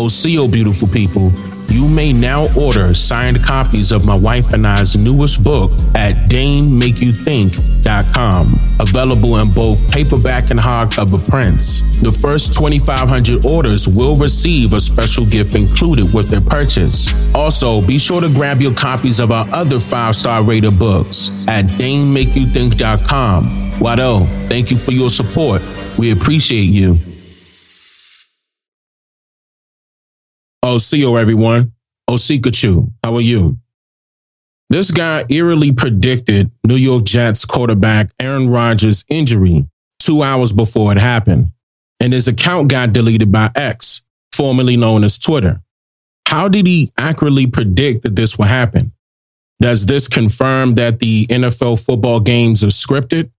Oh, Osiyo, oh, beautiful people, you may now order signed copies of my wife and I's newest book at DaneMakeYouThink.com. Available in both paperback and hardcover prints. The first 2,500 orders will receive a special gift included with their purchase. Also, be sure to grab your copies of our other five star rated books at DaneMakeYouThink.com. Wado, thank you for your support. We appreciate you. Osiyo, everyone. Osikachu, how are you? This guy eerily predicted New York Jets quarterback Aaron Rodgers' injury two hours before it happened, and his account got deleted by X, formerly known as Twitter. How did he accurately predict that this would happen? Does this confirm that the NFL football games are scripted?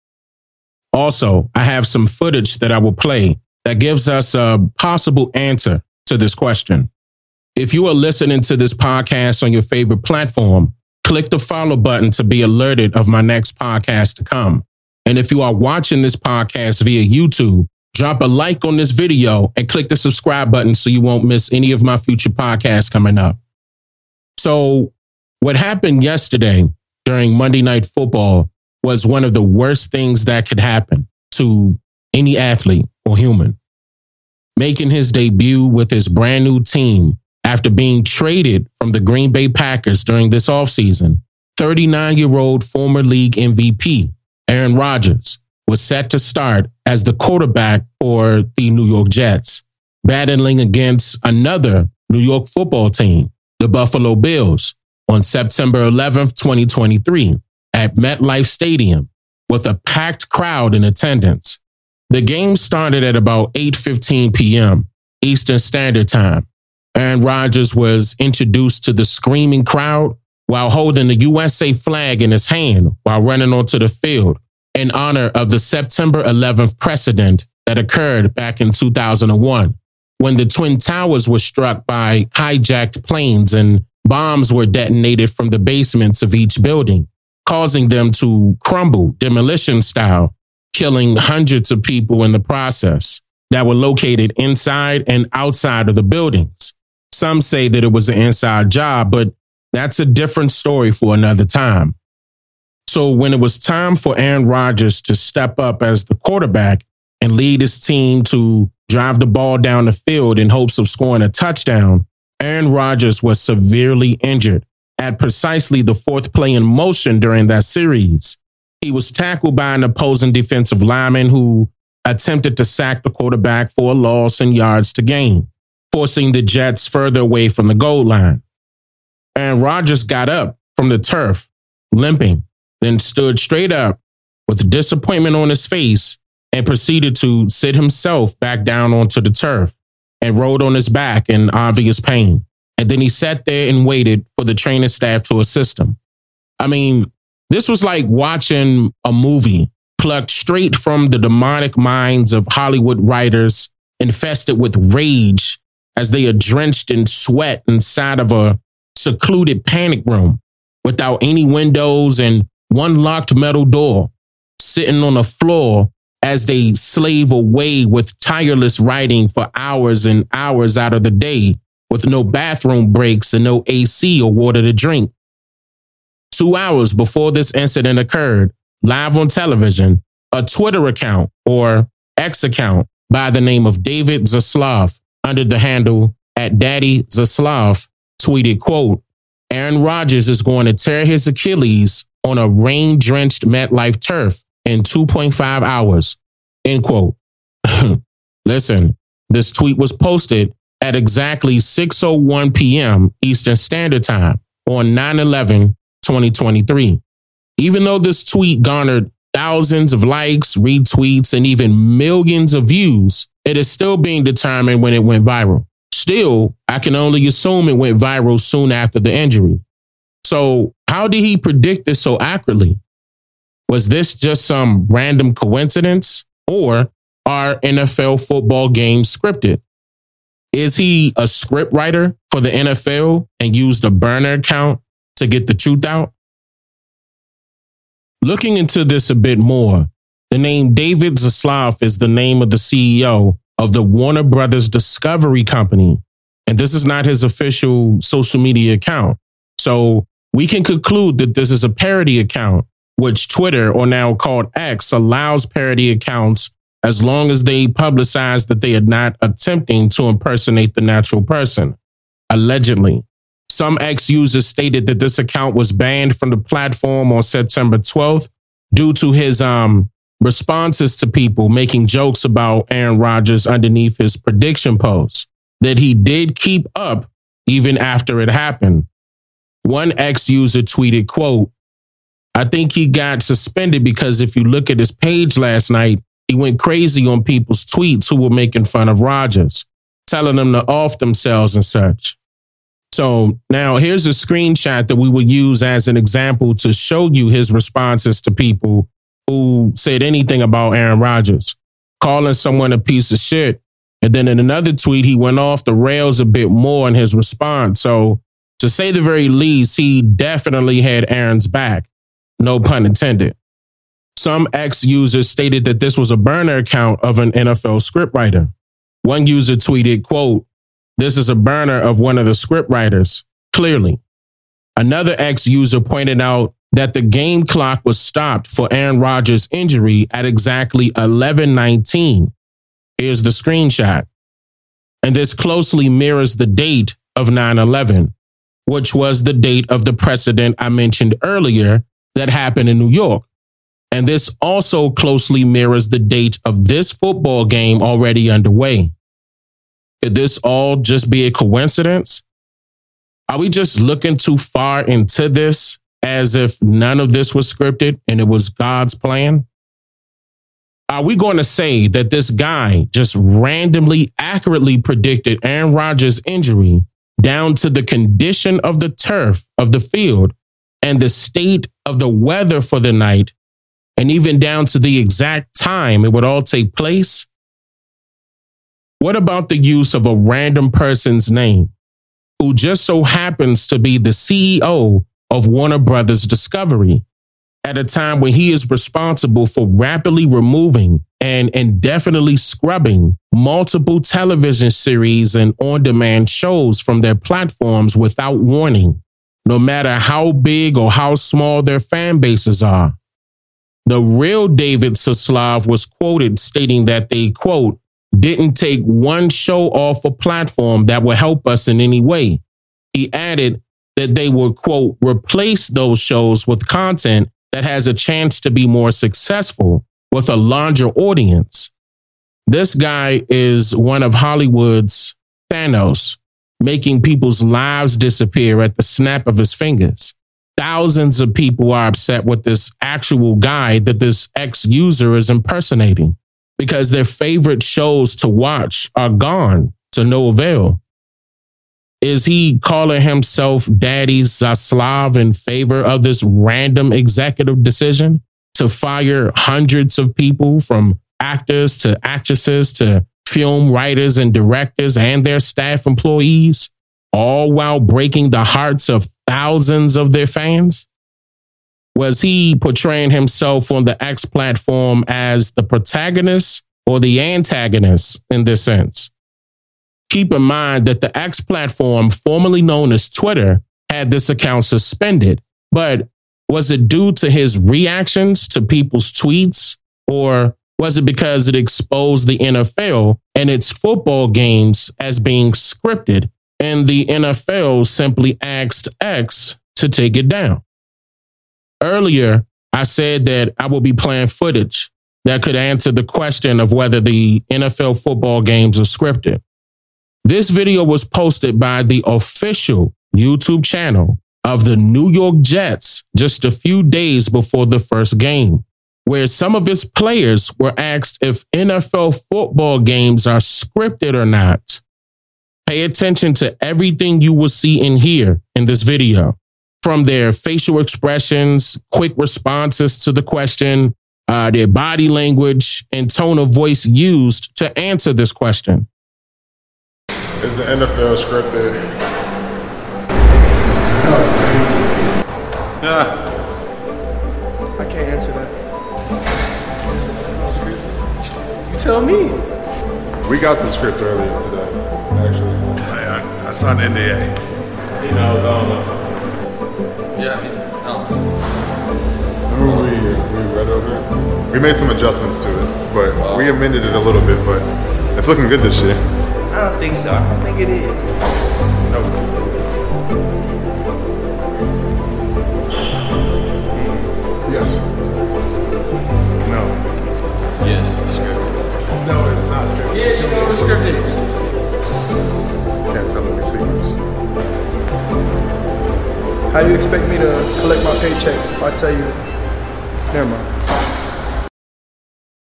Also, I have some footage that I will play that gives us a possible answer to this question. If you are listening to this podcast on your favorite platform, click the follow button to be alerted of my next podcast to come. And if you are watching this podcast via YouTube, drop a like on this video and click the subscribe button so you won't miss any of my future podcasts coming up. So, what happened yesterday during Monday Night Football was one of the worst things that could happen to any athlete or human. Making his debut with his brand new team after being traded from the Green Bay Packers during this offseason, 39 year old former league MVP, Aaron Rodgers, was set to start as the quarterback for the New York Jets, battling against another New York football team, the Buffalo Bills, on September 11th, 2023, at MetLife Stadium with a packed crowd in attendance. The game started at about 8:15 p.m. Eastern Standard Time Aaron Rodgers was introduced to the screaming crowd while holding the USA flag in his hand while running onto the field in honor of the September 11th precedent that occurred back in 2001 when the Twin Towers were struck by hijacked planes and bombs were detonated from the basements of each building, causing them to crumble demolition style, killing hundreds of people in the process that were located inside and outside of the buildings. Some say that it was an inside job, but that's a different story for another time. So when it was time for Aaron Rodgers to step up as the quarterback and lead his team to drive the ball down the field in hopes of scoring a touchdown, Aaron Rodgers was severely injured at precisely the fourth play in motion during that series. He was tackled by an opposing defensive lineman who attempted to sack the quarterback for a loss in yards to gain forcing the Jets further away from the goal line. And Rodgers got up from the turf, limping, then stood straight up with disappointment on his face and proceeded to sit himself back down onto the turf and rolled on his back in obvious pain. And then he sat there and waited for the training staff to assist him. I mean, this was like watching a movie plucked straight from the demonic minds of Hollywood writers infested with rage as they are drenched in sweat inside of a secluded panic room without any windows and one locked metal door, sitting on the floor as they slave away with tireless writing for hours and hours out of the day with no bathroom breaks and no AC or water to drink. Two hours before this incident occurred, live on television, a Twitter account or X account by the name of David Zaslav under the handle at Daddy Zaslav tweeted, quote, Aaron Rodgers is going to tear his Achilles on a rain drenched MetLife turf in 2.5 hours, end quote. Listen, this tweet was posted at exactly 6.01 p.m. Eastern Standard Time on 9 11 2023. Even though this tweet garnered thousands of likes, retweets, and even millions of views, it is still being determined when it went viral. Still, I can only assume it went viral soon after the injury. So, how did he predict this so accurately? Was this just some random coincidence or are NFL football games scripted? Is he a script writer for the NFL and used a burner account to get the truth out? Looking into this a bit more, the name David Zaslav is the name of the CEO of the Warner Brothers Discovery Company And this is not his official social media account. So we can conclude that this is a parody account, which Twitter, or now called X, allows parody accounts as long as they publicize that they are not attempting to impersonate the natural person, allegedly. Some X users stated that this account was banned from the platform on September 12th due to his um, responses to people making jokes about Aaron Rodgers underneath his prediction posts that he did keep up even after it happened. One X user tweeted, quote, I think he got suspended because if you look at his page last night, he went crazy on people's tweets who were making fun of Rodgers, telling them to off themselves and such. So now here's a screenshot that we will use as an example to show you his responses to people who said anything about Aaron Rodgers, calling someone a piece of shit. And then in another tweet, he went off the rails a bit more in his response. So to say the very least, he definitely had Aaron's back. No pun intended. Some X users stated that this was a burner account of an NFL scriptwriter. One user tweeted, quote, this is a burner of one of the scriptwriters, clearly. Another X user pointed out that the game clock was stopped for Aaron Rodgers' injury at exactly 11:19. Here's the screenshot. And this closely mirrors the date of 9/11, which was the date of the precedent I mentioned earlier that happened in New York. And this also closely mirrors the date of this football game already underway. Could this all just be a coincidence? Are we just looking too far into this as if none of this was scripted and it was God's plan? Are we going to say that this guy just randomly accurately predicted Aaron Rodgers' injury down to the condition of the turf of the field and the state of the weather for the night, and even down to the exact time it would all take place? What about the use of a random person's name who just so happens to be the CEO of Warner Brothers Discovery at a time when he is responsible for rapidly removing and indefinitely scrubbing multiple television series and on demand shows from their platforms without warning, no matter how big or how small their fan bases are. The real David Zaslav was quoted stating that they, quote, didn't take one show off a platform that would help us in any way. He added that they would, quote, replace those shows with content that has a chance to be more successful with a larger audience. This guy is one of Hollywood's Thanos, making people's lives disappear at the snap of his fingers. Thousands of people are upset with this actual guy that this X user is impersonating because their favorite shows to watch are gone to no avail. Is he calling himself Daddy Zaslav in favor of this random executive decision to fire hundreds of people from actors to actresses to film writers and directors and their staff employees, all while breaking the hearts of thousands of their fans? Was he portraying himself on the X platform as the protagonist or the antagonist in this sense? Keep in mind that the X platform, formerly known as Twitter, had this account suspended. But was it due to his reactions to people's tweets, or was it because it exposed the NFL and its football games as being scripted, and the NFL simply asked X to take it down? Earlier, I said that I will be playing footage that could answer the question of whether the NFL football games are scripted. This video was posted by the official YouTube channel of the New York Jets just a few days before the first game, where some of its players were asked if NFL football games are scripted or not. Pay attention to everything you will see and hear in this video from their facial expressions, quick responses to the question, uh, their body language, and tone of voice used to answer this question. Is the NFL scripted? Yeah. I can't answer that. You tell me. We got the script earlier today, actually. I, I, I signed an NDA. He knows all of uh, Yeah, I mean, no. Remember we, we read over it? We made some adjustments to it, but we amended it a little bit, but it's looking good this year. I don't think so. I don't think it is. No. Yes. No. Yes, scripted. No, it's not scripted. Yeah, you know it's scripted. Can't tell any secrets. How you expect me to collect my paychecks if I tell you? Never mind.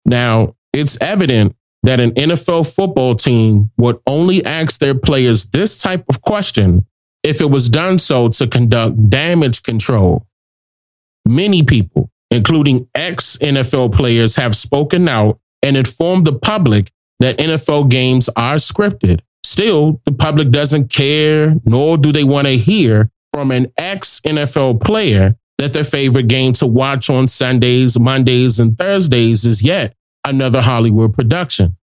Now, it's evident that an NFL football team would only ask their players this type of question if it was done so to conduct damage control. Many people, including ex NFL players, have spoken out and informed the public that NFL games are scripted. Still, the public doesn't care, nor do they want to hear from an ex NFL player that their favorite game to watch on Sundays, Mondays, and Thursdays is yet another Hollywood production.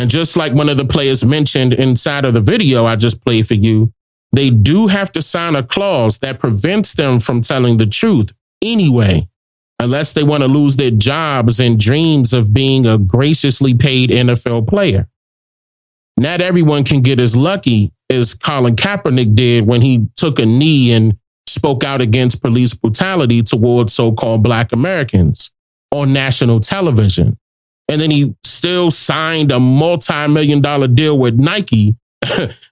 And just like one of the players mentioned inside of the video I just played for you, they do have to sign a clause that prevents them from telling the truth anyway, unless they want to lose their jobs and dreams of being a graciously paid NFL player. Not everyone can get as lucky as Colin Kaepernick did when he took a knee and spoke out against police brutality towards so called Black Americans on national television. And then he still signed a multi million dollar deal with Nike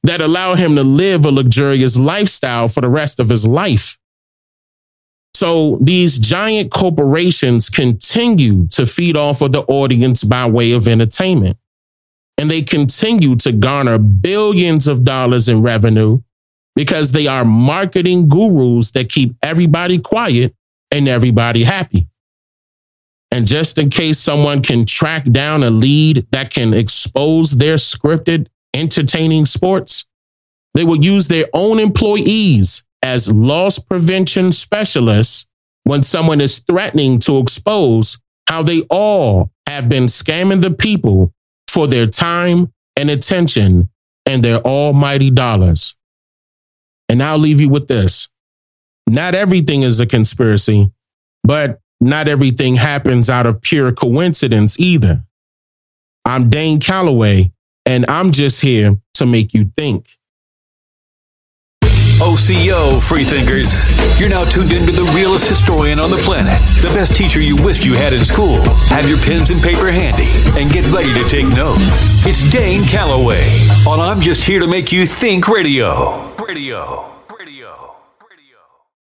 that allowed him to live a luxurious lifestyle for the rest of his life. So these giant corporations continue to feed off of the audience by way of entertainment. And they continue to garner billions of dollars in revenue because they are marketing gurus that keep everybody quiet and everybody happy. And just in case someone can track down a lead that can expose their scripted, entertaining sports, they will use their own employees as loss prevention specialists when someone is threatening to expose how they all have been scamming the people for their time and attention and their almighty dollars. And I'll leave you with this. Not everything is a conspiracy, but not everything happens out of pure coincidence either. I'm Dane Calloway, and I'm just here to make you think. Osiyo, freethinkers. You're now tuned into the realest historian on the planet, the best teacher you wished you had in school. Have your pens and paper handy and get ready to take notes. It's Dane Calloway on I'm Just Here to Make You Think Radio. Radio.